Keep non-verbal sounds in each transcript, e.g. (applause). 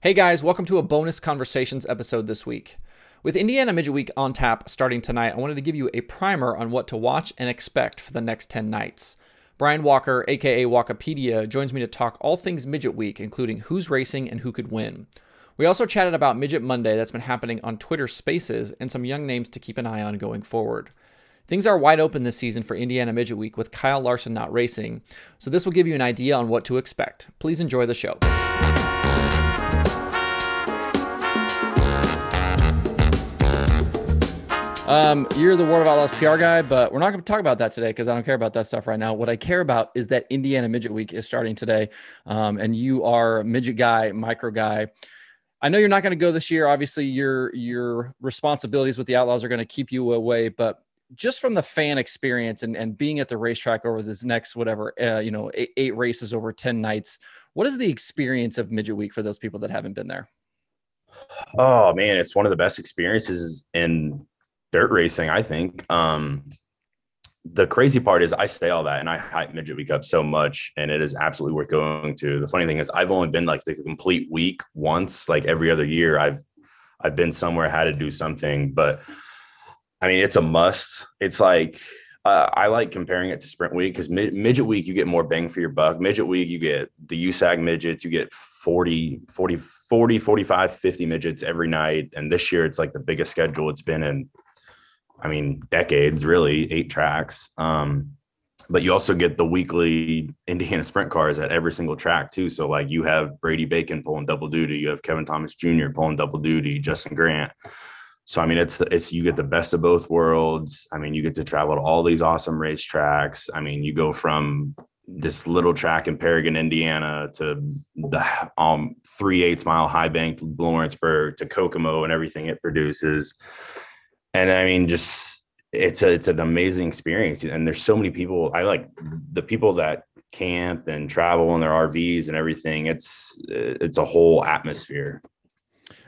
Hey guys, welcome to a bonus conversations episode this week. With Indiana Midget Week on tap starting tonight, I wanted to give you a primer on what to watch and expect for the next 10 nights. Brian Walker, aka Wikipedia, joins me to talk all things Midget Week, including who's racing and who could win. We also chatted about Midget Monday that's been happening on Twitter Spaces and some young names to keep an eye on going forward. Things are wide open this season for Indiana Midget Week with Kyle Larson not racing, so this will give you an idea on what to expect. Please enjoy the show. Um, you're the World of Outlaws PR guy, but we're not going to talk about that today because I don't care about that stuff right now. What I care about is that Indiana Midget Week is starting today, um, and you are midget guy, micro guy. I know you're not going to go this year. Obviously, your your responsibilities with the Outlaws are going to keep you away, but just from the fan experience and, and being at the racetrack over this next whatever uh, you know eight, eight races over 10 nights what is the experience of midget week for those people that haven't been there oh man it's one of the best experiences in dirt racing, I think. Um, the crazy part is I say all that and I hype midget week up so much and it is absolutely worth going to. The funny thing is I've only been like the complete week once, like every other year I've I've been somewhere, had to do something, but I mean it's a must. It's like uh, I like comparing it to sprint week because mid- midget week you get more bang for your buck. Midget week you get the USAC midgets, you get 40, 40, 40, 45, 50 midgets every night. And this year it's like the biggest schedule it's been in I mean, decades really, eight tracks. Um, but you also get the weekly Indiana sprint cars at every single track too. So like you have Brady Bacon pulling double duty, you have Kevin Thomas Jr. pulling double duty, Justin Grant. So I mean, it's it's you get the best of both worlds. I mean, you get to travel to all these awesome racetracks. I mean, you go from this little track in Paragon, Indiana, to the um three eighths mile high bank Lawrenceburg to Kokomo and everything it produces and I mean, just it's a it's an amazing experience. And there's so many people. I like the people that camp and travel in their RVs and everything. It's it's a whole atmosphere.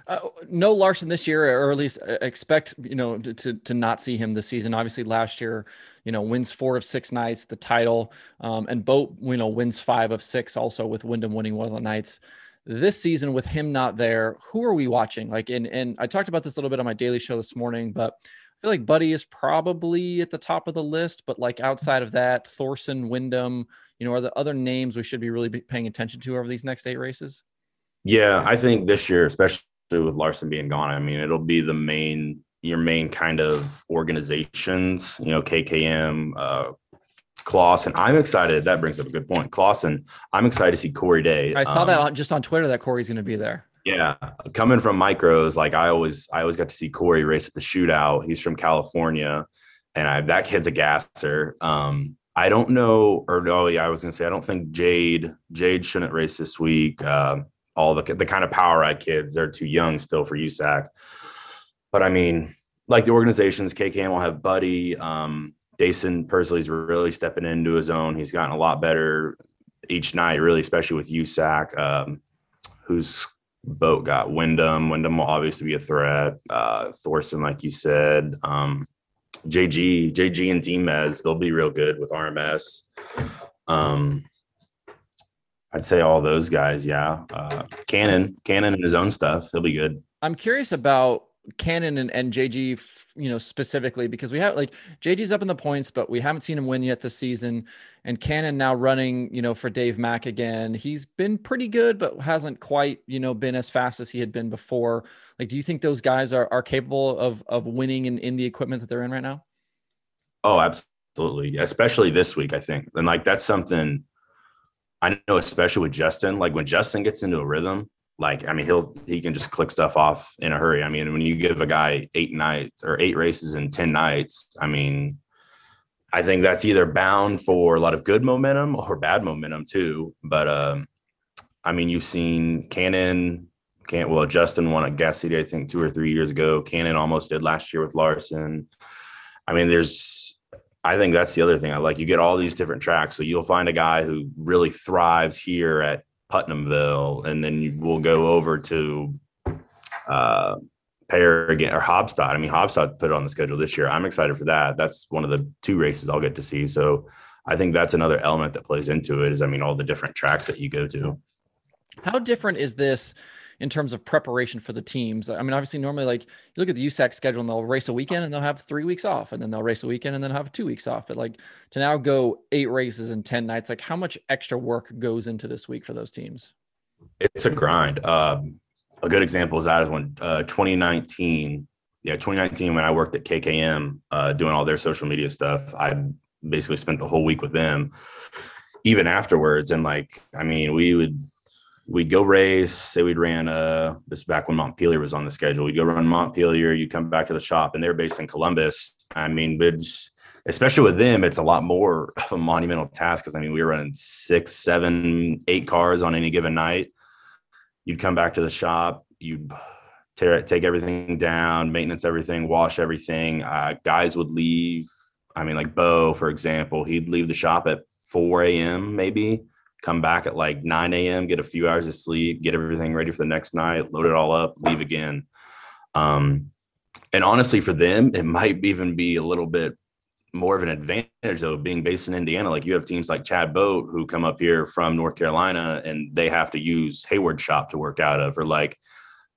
Uh, no Larson this year, or at least uh, expect you know to to not see him this season. Obviously, last year, you know, wins four of six nights, the title, um, and Boat, you know, wins five of six also with Windom winning one of the nights. This season, with him not there, who are we watching? Like, and and I talked about this a little bit on my daily show this morning, but I feel like Buddy is probably at the top of the list. But like outside of that, Thorson, Windom, you know, are the other names we should be really paying attention to over these next eight races? Yeah, I think this year, especially with Larson being gone, I mean, it'll be the main your main kind of organizations, you know, KKM, uh, Clauson. I'm excited. That brings up a good point. Clauson, I'm excited to see Corey Day. I saw um, that just on Twitter that Corey's going to be there. Yeah, coming from micros, like I always, I always got to see Corey race at the shootout. He's from California, and I, that kid's a gasser. Um, I don't know, or no, yeah, I was gonna say I don't think Jade, Jade shouldn't race this week. Uh, all the the kind of POWRi kids, they're too young still for USAC. But I mean, like the organizations, KKM will have Buddy. Um, Daison Pursley's really stepping into his own. He's gotten a lot better each night, really, especially with USAC, um, whose boat got Windom. Windom will obviously be a threat. Uh, Thorson, like you said, um, JG, JG and T-Mez, they'll be real good with RMS. Um, I'd say all those guys, yeah. Uh, Cannon, Cannon and his own stuff, he'll be good. I'm curious about Cannon and, and JG, you know, specifically because we have like JG's up in the points, but we haven't seen him win yet this season. And Cannon now running, you know, for Dave Mack again. He's been pretty good, but hasn't quite, you know, been as fast as he had been before. Like, do you think those guys are, are capable of of winning in, in the equipment that they're in right now? Oh, absolutely. Especially this week, I think. And like that's something I know, especially with Justin. Like when Justin gets into a rhythm, like I mean he'll he can just click stuff off in a hurry. I mean when you give a guy eight nights or eight races in 10 nights, I mean I think that's either bound for a lot of good momentum or bad momentum too. But um I mean you've seen Cannon can't well Justin won at Gas City I think 2 or 3 years ago. Cannon almost did last year with Larson. I mean there's I think that's the other thing. I like you get all these different tracks. So you'll find a guy who really thrives here at Putnamville, and then we'll go over to uh, Paragon or Haubstadt. I mean, Haubstadt put it on the schedule this year. I'm excited for that. That's one of the two races I'll get to see. So I think that's another element that plays into it. Is I mean, all the different tracks that you go to. How different is this? In terms of preparation for the teams? I mean, obviously, normally, like you look at the USAC schedule and they'll race a weekend and they'll have three weeks off, and then they'll race a weekend and then have two weeks off. But like to now go eight races in 10 nights, like how much extra work goes into this week for those teams? It's a grind. Um, a good example is that is when uh, 2019 yeah, 2019 when I worked at KKM uh, doing all their social media stuff, I basically spent the whole week with them. Even afterwards, and like, I mean, we would we'd go race. Say we'd ran uh this back when Montpelier was on the schedule. We'd go run Montpelier. You come back to the shop, and they're based in Columbus. I mean, especially with them, it's a lot more (laughs) of a monumental task because I mean, we were running six, seven, eight cars on any given night. You'd come back to the shop. You'd tear, it, take everything down, maintenance everything, wash everything. Uh, guys would leave. I mean, like Bo, for example, he'd leave the shop at 4 a.m. maybe, come back at like 9 a.m., get a few hours of sleep, get everything ready for the next night, load it all up, leave again. Um, and honestly, for them, it might even be a little bit more of an advantage though being based in Indiana. Like you have teams like Chad Boat who come up here from North Carolina and they have to use Hayward shop to work out of, or like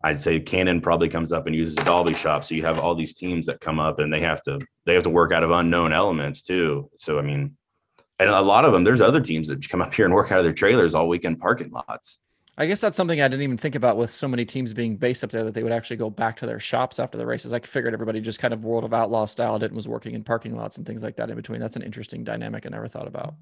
I'd say Cannon probably comes up and uses Dolby shop. So you have all these teams that come up and they have to they have to work out of unknown elements too. So I mean, and a lot of them, there's other teams that come up here and work out of their trailers all weekend parking lots. I guess that's something I didn't even think about with so many teams being based up there that they would actually go back to their shops after the races. I figured everybody just kind of World of Outlaw styled it and was working in parking lots and things like that in between. That's an interesting dynamic I never thought about.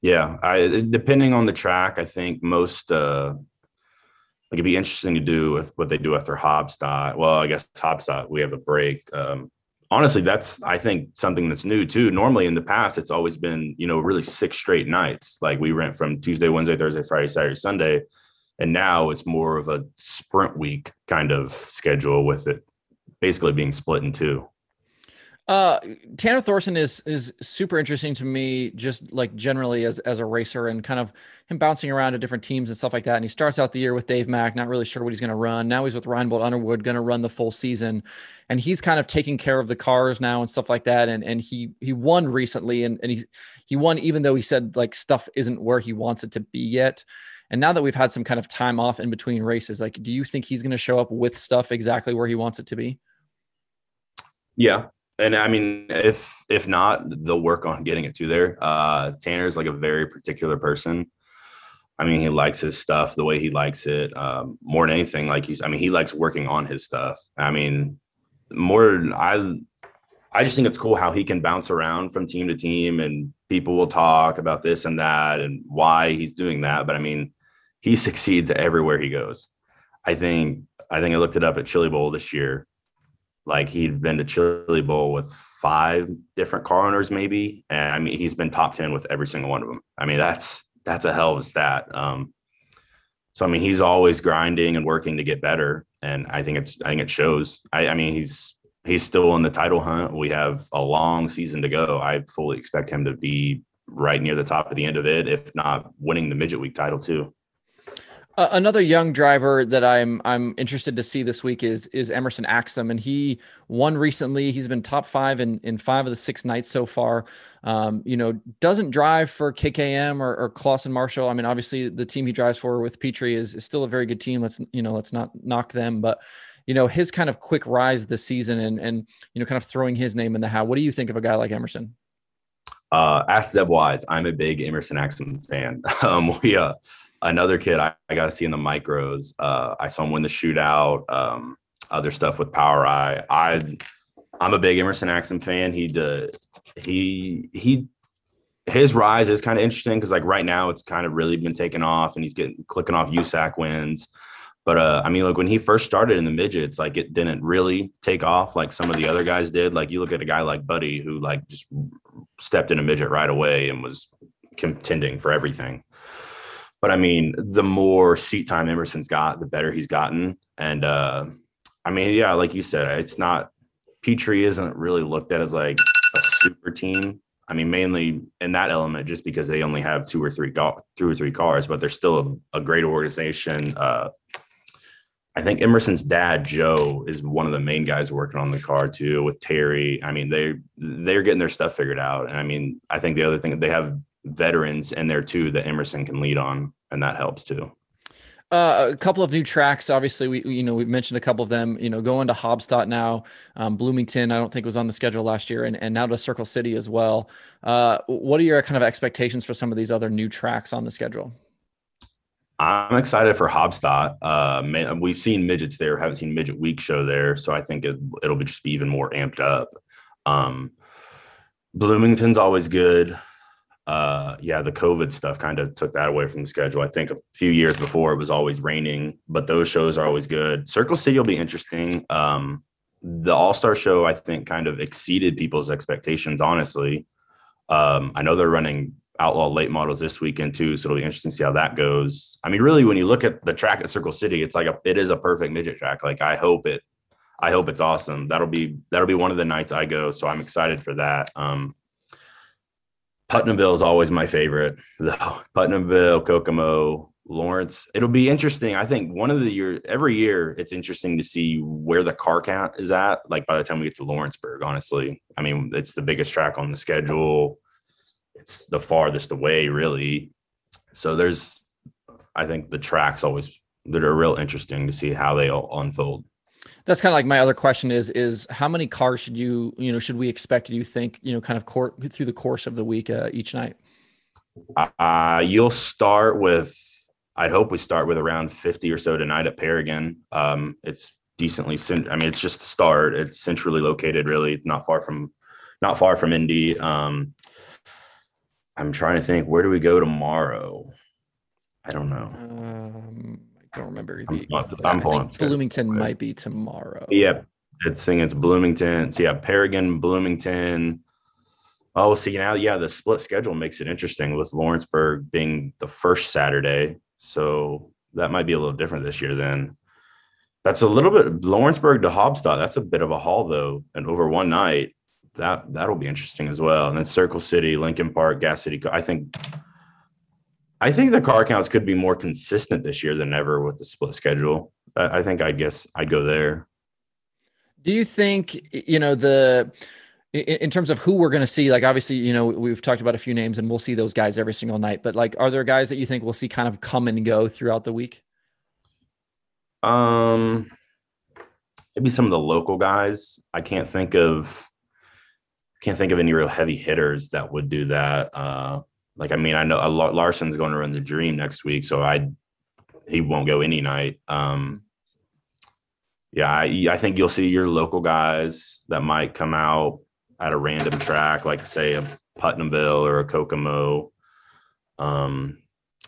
Yeah, I depending on the track, I think most uh like it'd be interesting to do if what they do after Haubstadt. Well, I guess Haubstadt we have a break. Um, honestly, that's I think something that's new too. Normally in the past, it's always been you know really six straight nights. Like we went from Tuesday, Wednesday, Thursday, Friday, Saturday, Sunday, and now it's more of a sprint week kind of schedule with it basically being split in two. Uh, Tanner Thorson is is super interesting to me, just like generally as as a racer and kind of him bouncing around to different teams and stuff like that. And he starts out the year with Dave Mack, not really sure what he's going to run. Now he's with Reinbold Underwood, going to run the full season, and he's kind of taking care of the cars now and stuff like that. And and he he won recently, and and he he won even though he said like stuff isn't where he wants it to be yet. And now that we've had some kind of time off in between races, like, do you think he's going to show up with stuff exactly where he wants it to be? Yeah, and I mean, if if not, they'll work on getting it to there. Uh, Tanner's like a very particular person. I mean, he likes his stuff the way he likes it um, more than anything. Like he's, I mean, he likes working on his stuff. I mean, more I, I just think it's cool how he can bounce around from team to team, and people will talk about this and that and why he's doing that. But I mean, he (laughs) succeeds everywhere he goes. I think I think I looked it up at Chili Bowl this year like he'd been to Chili Bowl with five different car owners, maybe, and I mean he's been top ten with every single one of them. I mean that's that's a hell of a stat. Um, so I mean he's always grinding and working to get better, and I think it's I think it shows. I, I mean he's he's still in the title hunt. We have a long season to go. I fully expect him to be right near the top of the end of it, if not winning the midget week title too. Another young driver that I'm I'm interested to see this week is is Emerson Axsom, and he won recently. He's been top five in in five of the six nights so far. Um, you know, doesn't drive for KKM or, or Clauson Marshall. I mean, obviously the team he drives for with Petrie is, is still a very good team. Let's you know let's not knock them, but you know his kind of quick rise this season and and you know kind of throwing his name in the hat. What do you think of a guy like Emerson? Uh, ask Zeb Wise. I'm a big Emerson Axsom fan. (laughs) Um, we uh another kid I, I got to see in the micros. Uh, I saw him win the shootout. Um, other stuff with POWRi. I I'm a big Emerson Axsom fan. He he he his rise is kind of interesting because like right now it's kind of really been taking off and he's getting clicking off USAC wins. But uh, I mean, like when he first started in the midgets, like it didn't really take off like some of the other guys did. Like you look at a guy like Buddy who like just stepped in a midget right away and was contending for everything. But I mean, the more seat time Emerson's got, the better he's gotten. And uh, I mean, yeah, like you said, it's not Petrie isn't really looked at as like a super team. I mean, mainly in that element, just because they only have two or three go- two or three cars, but they're still a, a great organization. Uh, I think Emerson's dad, Joe, is one of the main guys working on the car too, with Terry. I mean, they they're getting their stuff figured out. And I mean, I think the other thing they have veterans in there too that Emerson can lead on, and that helps too. Uh, a couple of new tracks. Obviously, we you know we mentioned a couple of them. You know, going to Haubstadt now, um, Bloomington. I don't think was on the schedule last year, and, and now to Circle City as well. Uh, what are your kind of expectations for some of these other new tracks on the schedule? I'm excited for Haubstadt. Uh, we've seen midgets there, haven't seen midget week show there, so I think it, will just be even more amped up. Um, Bloomington's always good. Uh, yeah, the COVID stuff kind of took that away from the schedule. I think a few years before it was always raining, but those shows are always good. Circle City will be interesting. Um, the All Star Show, I think, kind of exceeded people's expectations. Honestly, um, I know they're running outlaw late models this weekend too, so it'll be interesting to see how that goes. I mean, really, when you look at the track at Circle City, it's like a it is a perfect midget track. Like I hope it, I hope it's awesome. That'll be that'll be one of the nights I go, so I'm excited for that. Um, Putnamville is always my favorite, though. (laughs) Putnamville, Kokomo, Lawrence. It'll be interesting. I think one of the year every year it's interesting to see where the car count is at. Like by the time we get to Lawrenceburg, honestly, I mean it's the biggest track on the schedule it's the farthest away really so there's i think the tracks always that are real interesting to see how they all unfold that's kind of like my other question is is how many cars should you you know should we expect do you think you know kind of court through the course of the week uh, each night uh, you'll start with i'd hope we start with around 50 or so tonight at paragon um, it's decently i mean it's just the start it's centrally located really not far from not far from indy um, I'm trying to think. Where do we go tomorrow? I don't know. Um, don't remember. The, I'm, Bloomington okay. might be tomorrow. Yeah, it's saying it's Bloomington. So yeah, Paragon, Bloomington. Oh, see now, yeah, the split schedule makes it interesting with Lawrenceburg being the first Saturday. So that might be a little different this year. Then that's a little bit Lawrenceburg to Haubstadt. That's a bit of a haul though, and over one night that that'll be interesting as well. And then Circle City, Lincoln Park, Gas City. I think I think the car counts could be more consistent this year than ever with the split schedule. I, I think I guess I'd go there. Do you think you know the in terms of who we're going to see like obviously you know we've talked about a few names and we'll see those guys every single night but like are there guys that you think we'll see kind of come and go throughout the week um maybe some of the local guys i can't think of can't think of any real heavy hitters that would do that. Uh, like, I mean, I know Larson's going to run the Dream next week, so I he won't go any night. Um, yeah, I, I think you'll see your local guys that might come out at a random track, like say a Putnamville or a Kokomo. Um,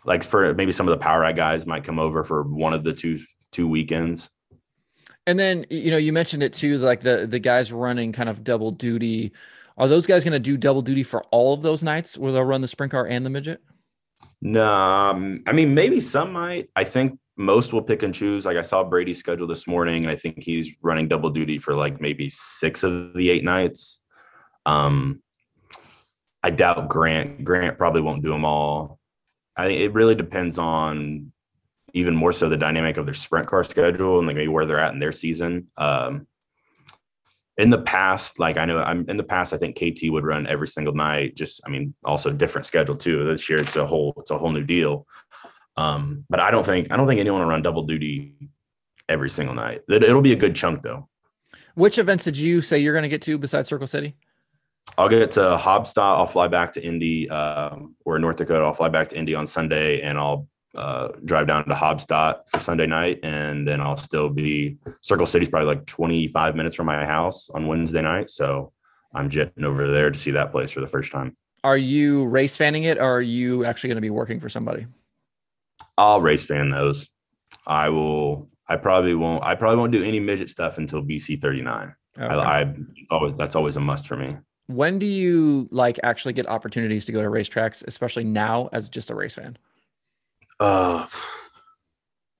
like for maybe some of the POWRi guys might come over for one of the two two weekends. And then you know you mentioned it too, like the the guys running kind of double duty. Are those guys going to do double duty for all of those nights where they'll run the sprint car and the midget? No, um, I mean maybe some might. I think most will pick and choose. Like I saw Brady's schedule this morning, and I think he's running double duty for like maybe six of the eight nights. Um, I doubt Grant. Grant probably won't do them all. I think it really depends on even more so the dynamic of their sprint car schedule and like maybe where they're at in their season. Um, in the past, like I know I'm in the past, I think KT would run every single night. Just, I mean, also different schedule too. This year, it's a whole, it's a whole new deal. Um, but I don't think, I don't think anyone will run double duty every single night. It, it'll be a good chunk though. Which events did you say you're going to get to besides Circle City? I'll get to Haubstadt. I'll fly back to Indy, um, or North Dakota. I'll fly back to Indy on Sunday, and I'll uh, drive down to Haubstadt for Sunday night, and then I'll still be Circle City's probably like 25 minutes from my house on Wednesday night. So I'm jetting over there to see that place for the first time. Are you race fanning it, or are you actually going to be working for somebody? I'll race fan those. I will. I probably won't. I probably won't do any midget stuff until BC 39. Okay. I, I always that's always a must for me. When do you like actually get opportunities to go to racetracks, especially now as just a race fan? Uh,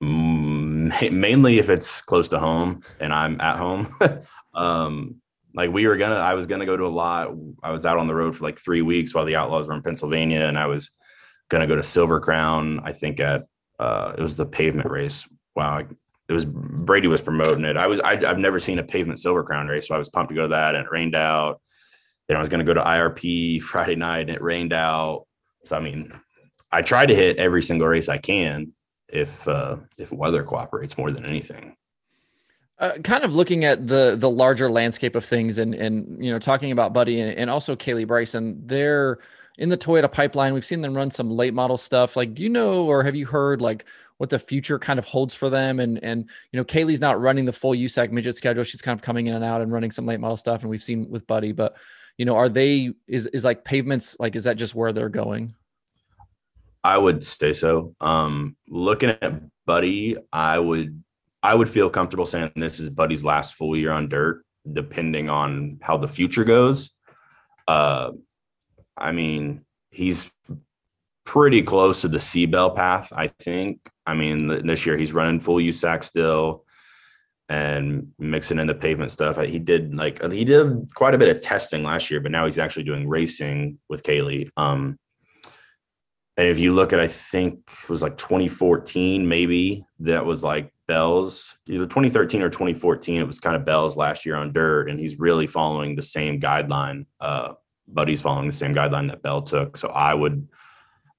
(sighs) mainly if it's close to home and I'm at home. (laughs) um, like we were gonna, I was gonna go to a lot. I was out on the road for like three weeks while the Outlaws were in Pennsylvania, and I was gonna go to Silver Crown. I think at uh, it was the pavement race. Wow, it was Brady was promoting it. I was I, have never seen a pavement Silver Crown race, so I was pumped to go to that, and it rained out. Then I was gonna go to IRP Friday night, and it rained out. So I mean, I try to hit every single race I can. if uh, if weather cooperates more than anything. Uh, kind of looking at the the larger landscape of things and and you know talking about Buddy and, and also Kaylee Bryson, they're in the Toyota pipeline. We've seen them run some late model stuff. Like, do you know or have you heard like what the future kind of holds for them? And and you know, Kaylee's not running the full USAC midget schedule. She's kind of coming in and out and running some late model stuff. And we've seen with Buddy, but you know, are they is is like pavements like is that just where they're going? I would say so. Um, looking at Buddy, I would I would feel comfortable saying this is Buddy's last full year on dirt, depending on how the future goes. Uh, I mean, he's pretty close to the C Bell path, I think. I mean, this year he's running full USAC still and mixing in the pavement stuff. He did like he did quite a bit of testing last year, but now he's actually doing racing with Kaylee. Um, and if you look at, I think it was like 2014, maybe that was like Bell's either 2013 or 2014. It was kind of Bell's last year on dirt, and he's really following the same guideline. Uh, Buddy's following the same guideline that Bell took. So I would,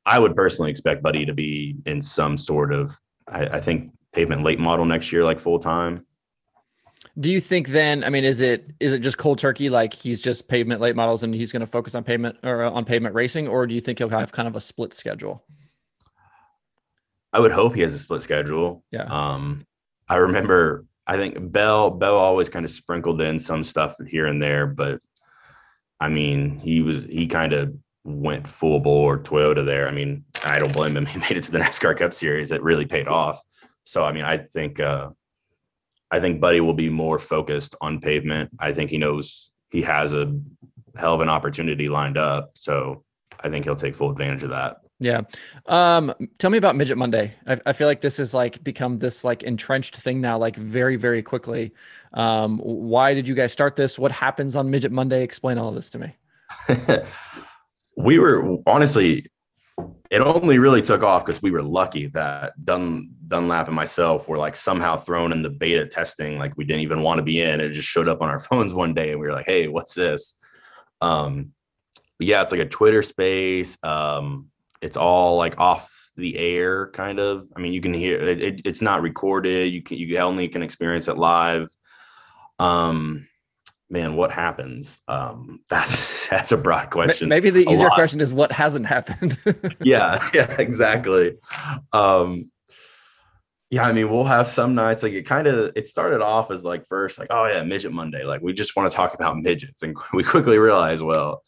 I would personally expect Buddy to be in some sort of, I, I think pavement late model next year, like full time. Do you think then? I mean, is it is it just cold turkey? Like he's just pavement late models and he's going to focus on pavement or on pavement racing, or do you think he'll have kind of a split schedule? I would hope he has a split schedule. Yeah. Um, I remember, I think Bell Bell always kind of sprinkled in some stuff here and there, but I mean, he was he kind of went full bore Toyota there. I mean, I don't blame him. (laughs) He made it to the NASCAR Cup Series. It really paid off. So I mean, I think uh, I think Buddy will be more focused on pavement. I think he knows he has a hell of an opportunity lined up. So I think he'll take full advantage of that. Yeah. Um, tell me about Midget Monday. I, I, feel like this has like become this like entrenched thing now, like very, very quickly. Um, why did you guys start this? What happens on Midget Monday? Explain all of this to me. (laughs) we were honestly, it only really took off because we were lucky that Dun, Dunlap and myself were like somehow thrown in the beta testing, like we didn't even want to be in. It just showed up on our (laughs) phones one day and we were like, hey, what's this? Um, yeah, it's like a Twitter space. Um, it's all like off the air kind of i mean you can hear it, it, it's not recorded you can you only can experience it live um man what happens um (laughs) that's that's a broad question maybe the easier question is what hasn't happened (laughs) yeah (laughs) yeah exactly um yeah i mean we'll have some nights like it kind of it started off as like first like oh yeah midget monday like we just want to talk about midgets and we quickly realized well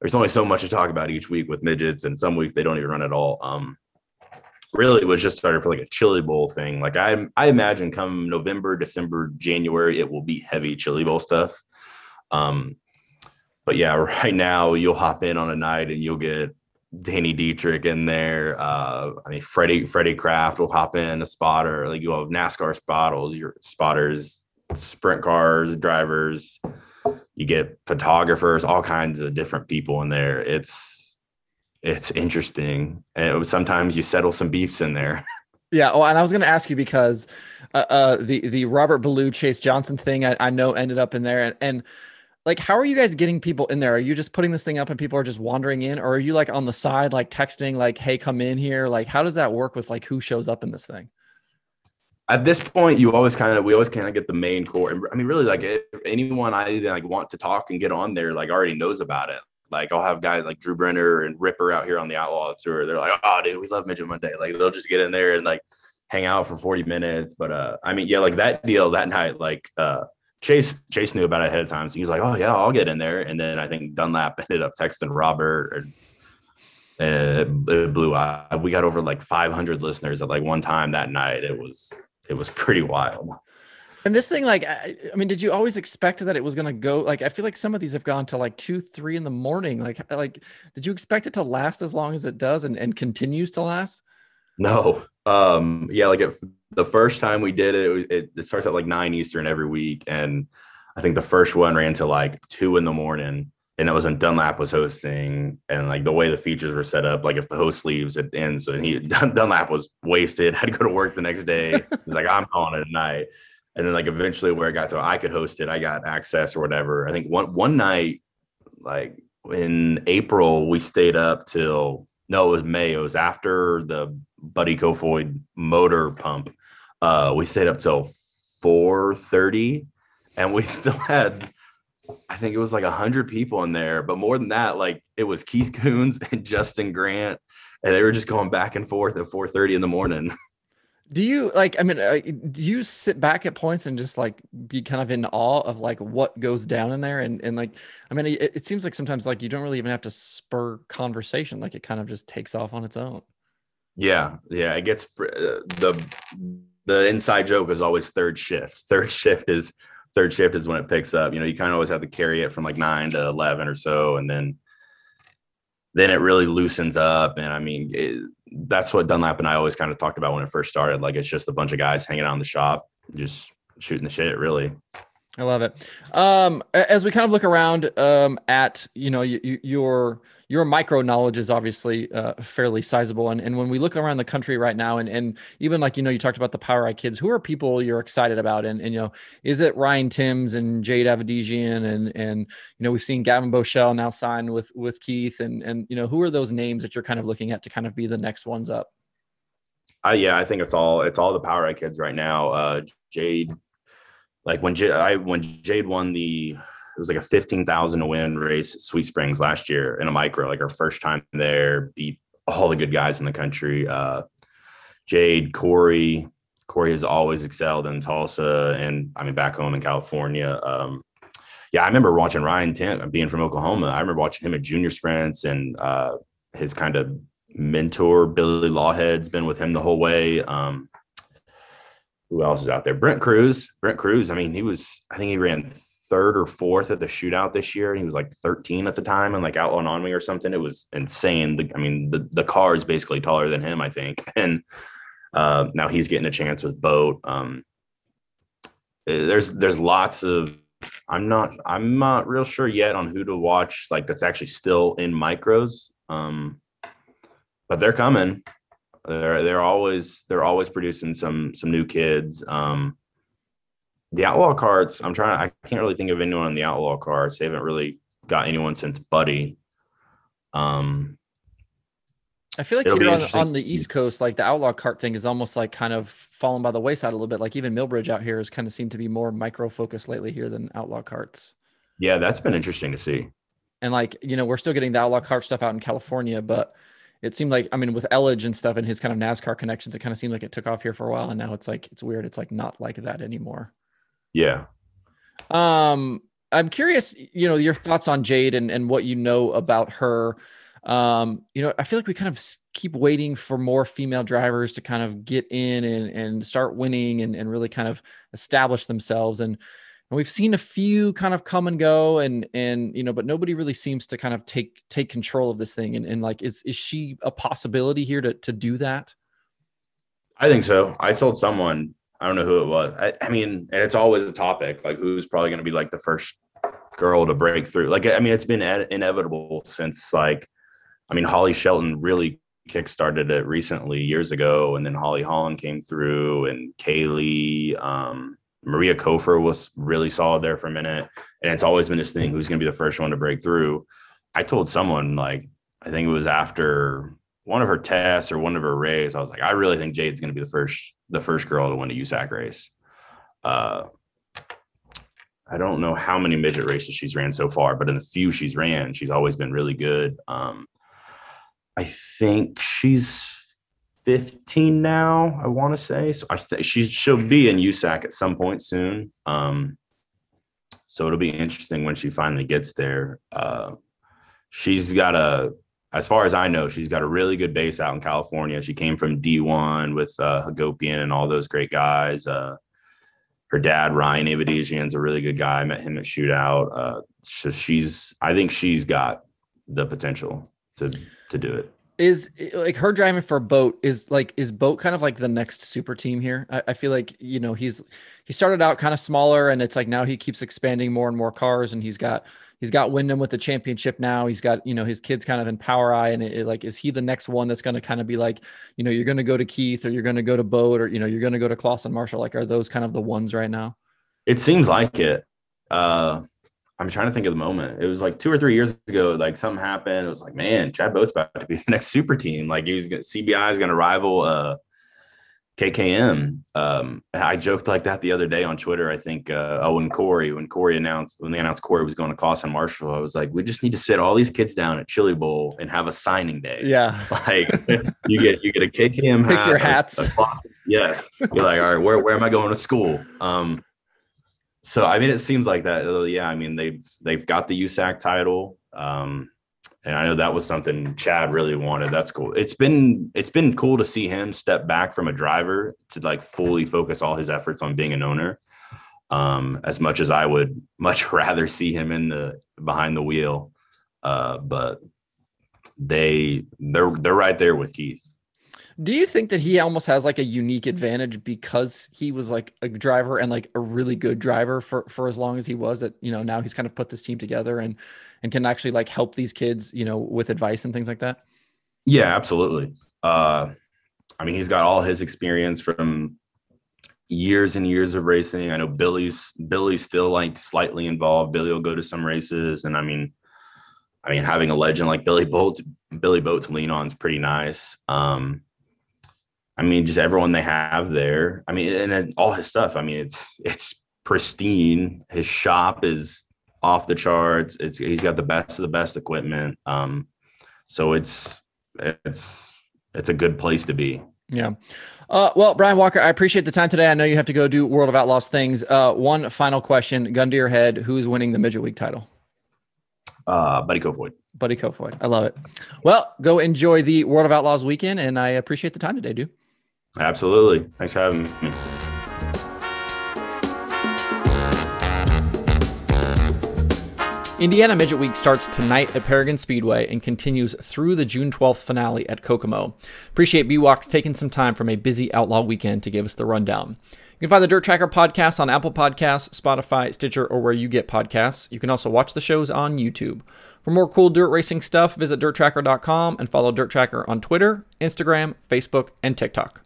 there's only so much to talk about each week with midgets, and some weeks they don't even run at all. Um, really, it was just started for like a chili bowl thing. Like I, I imagine come November, December, January, it will be heavy chili bowl stuff. Um, but yeah, (laughs) right now you'll hop in on a night and you'll get Danny Dietrich in there. Uh, I mean, Freddie Freddie Kraft will hop in a spotter. Like you have NASCAR spotters, your spotters, sprint cars, drivers you get photographers, all kinds of different people in there. It's it's interesting, and it was, sometimes you settle some beefs in there. (laughs) Yeah. Oh, and I was going to ask you because uh, uh, the the Robert Ballou Chase Johnson thing I, I know ended up in there, and, and like how are you guys getting people in there? Are you just putting this thing up and people are just wandering in, or are you like on the side like texting like, "Hey, come in here"? Like, how does that work with like who shows up in this thing? at this point, you always kind of we always kind of get the main core. I mean, really, like anyone I even like want to talk and get on there, like already knows about it. Like I'll have guys like Drew Brenner and Ripper out here on the Outlaw tour. They're like, "Oh, dude, we love Midget Monday." Like they'll just get in there and like hang out for forty minutes. But uh, I mean, yeah, like that deal that night, like uh, Chase Chase knew about it ahead of time, so he's like, "Oh yeah, I'll get in there." And then I think Dunlap (laughs) ended up texting Robert and it blew out. We got over like 500 listeners at like one time that night. It was it was pretty wild. And this thing, like, I, I, mean, did you always expect that it was gonna go? Like, I feel like some of these have gone to like two, three in the morning. Like, like, did you expect it to last as long as it does and, and continues to last? No. Um. Yeah. Like it, the first time we did it, it, it starts at like nine Eastern every week, and I think the first one ran to like two in the morning and that was when Dunlap was hosting, and like the way the features were set up, like if the host leaves, it ends. And he (laughs) Dunlap was wasted, (laughs) had to go to work the next day. He's like, I'm calling it a night. And then like eventually, where it got to, I could host it. I got access or whatever. I think one one night, like in April, we stayed up till no, it was May. It was after the Buddy Kofoid motor pump. Uh, we stayed up till four thirty, and we (laughs) still had, I think it was like hundred people in there. But more than that, like it was Keith Kunz (laughs) and Justin Grant, and they were just going back and forth at four thirty in the morning. (laughs) Do you like? I mean, uh, do you sit back at points and just like be kind of in awe of like what goes down in there? And and like, I mean, it, it seems like sometimes like you don't really even have to spur conversation. Like it kind of just takes off on its own. Yeah, yeah, it gets uh, the the inside joke is always third shift. (laughs) Third shift is third shift is when it picks up. You know, you kind of always have to carry it from like nine to eleven or so, and then then it really loosens up. And I mean, it, that's what Dunlap and I always kind of talked about when it first started. Like it's just a bunch of guys hanging out in the shop, just shooting the shit, really. I love it. Um, as we kind of look around um, at you know your your micro knowledge is obviously uh, fairly sizable, and and when we look around the country right now, and and even like you know you talked about the POWRi kids, who are people you're excited about, and and you know is it Ryan Timms and Jade Avedisian, and and you know we've seen Gavin Bochelle now signed with with Keith, and and you know who are those names that you're kind of looking at to kind of be the next ones up? Uh, yeah, I think it's all it's all the POWRi kids right now. Uh, Jade like when J- I when Jade won the it was like a fifteen thousand to win race Sweet Springs last year in a micro, like our first time there, beat all the good guys in the country. Uh, Jade, Corey, Corey has always excelled in Tulsa and I mean back home in California. Um, yeah, I remember watching Ryan Timms being from Oklahoma. I remember watching him at junior sprints and uh, his kind of mentor Billy Lawhead's been with him the whole way. Um, who else is out there? Brent Crews. Brent Crews. I mean, he was, I think he ran third or fourth at the shootout this year. He was like 13 at the time and like outlaw on me or something. It was insane. The, I mean, the, the car is basically taller than him, I think. (laughs) And uh, now he's getting a chance with boat. Um, eh, there's, there's lots of, I'm not, I'm not real sure yet on who to watch. Like that's actually still in micros. Um, but they're coming. They're they're always they're always producing some some new kids. Um, the outlaw carts, I'm trying. I can't really think of anyone on the outlaw carts. They haven't really got anyone since Buddy. Um, I feel like here on, on, the East Coast, like the outlaw cart thing is almost like kind of fallen by the wayside a little bit. Like even Millbridge out here has kind of seemed to be more micro focused lately here than outlaw carts. Yeah, that's been interesting to see. And like, you know, we're still getting the outlaw cart stuff out in California, but it seemed like I mean with Elledge and stuff and his kind of NASCAR connections, it kind of seemed like it took off here for a while, and now it's like it's weird. It's like not like that anymore. Yeah. Um, I'm curious, you know, your thoughts on Jade and and what you know about her. Um, you know, I feel like we kind of keep waiting for more female drivers to kind of get in and and start winning and and really kind of establish themselves and and we've seen a few kind of come and go and and you know but nobody really seems to kind of take take control of this thing and, and like is is she a possibility here to to do that i think so i told someone i don't know who it was i, I mean and it's always a topic like who's probably going to be like the first girl to break through like i mean it's been inevitable since like i mean holly shelton really kickstarted it recently years ago and then holley hollan came through and kaylee um Maria Cofer was really solid there for a minute. And it's always been this thing who's going to be the first one to break through. I told someone, like, I think it was after one of her tests or one of her rays, I was like, I really think Jade's going to be the first, the first girl to win a USAC race. Uh, I don't know how many midget races she's ran so far, but in the few she's ran, she's always been really good. Um, I think she's 15 now, I want to say. So I th- she she'll be in USAC at some point soon. Um, so it'll be interesting when she finally gets there. Uh, she's got a, as far as I know, she's got a really good base out in California. She came from D1 with uh, Hagopian and all those great guys. Uh, her dad, Ryan Avedisian's a really good guy. I met him at Shootout. Uh, so she's, I think she's got the potential to to do it is like her driving for boat is like is boat kind of like the next super team here I, I, feel like you know he's he started out kind of smaller and it's like now he keeps expanding more and more cars and he's got he's got windom with the championship now he's got you know his kids kind of in POWRi. and it, it, like is he the next one that's going to kind of be like you know you're going to go to keith or you're going to go to boat or you know you're going to go to clauson marshall like are those kind of the ones right now it seems like it uh I'm trying to think of the moment. It was like two or three years ago. Like something happened. It was like, man, Chad Boat's about to be (laughs) the next super team. Like he's gonna, CBI is going to rival uh, KKM. Um, I joked like that the other day on Twitter. I think uh, oh, when Corey when Corey announced when they announced Corey was going to Clauson Marshall, I was like, we just need to sit all these kids down at Chili Bowl and have a signing day. Yeah, (laughs) like you get you get a KKM Pick hat, your hats. a- a- yes, you're like, all right, where where am I going to school? Um, so I mean, it seems like that. Yeah, I mean they've they've got the USAC title. Um, and I know that was something Chad really wanted. That's cool. It's been it's been cool to see him step back from a driver to like fully focus all his efforts on being an owner. Um, as much as I would (laughs) much rather see him in the behind the wheel, uh, but they they're they're right there with Keith. Do you think that he almost has like a unique advantage because he was like a driver and like a really good driver for for as long as he was that you know now he's kind of put this team together and and can actually like help these kids you know with advice and things like that? Yeah, absolutely. Uh, I mean, he's got all his experience from years and years of racing. I know Billy's Billy's still like slightly involved. Billy will go to some races, and I mean, I mean, having a legend like Billy Bolt, Billy Boat to lean on is pretty nice. Um, I mean, just everyone they have there. I mean, and then all his stuff. I mean, it's it's pristine. His shop is off the charts. It's he's got the best of the best equipment. Um, so it's it's it's a good place to be. Yeah. Uh, well, Brian Walker, I appreciate the time today. I know you have to go do World of Outlaws things. Uh, one final question, gun to your head: Who's winning the midget week title? Uh, Buddy Kofoid. Buddy Kofoid. I love it. Well, go enjoy the World of Outlaws weekend, and I appreciate the time today, dude. Absolutely. Thanks for having me. Indiana Midget Week starts tonight at Paragon Speedway and continues through the June 12th finale at Kokomo. Appreciate BWalks taking some time from a busy outlaw weekend to give us the rundown. You can find the Dirt Tracker podcast on Apple Podcasts, Spotify, Stitcher, or where you get podcasts. You can also watch the shows on YouTube. For more cool dirt racing stuff, visit dirttracker.com and follow Dirt Tracker on Twitter, Instagram, Facebook, and TikTok.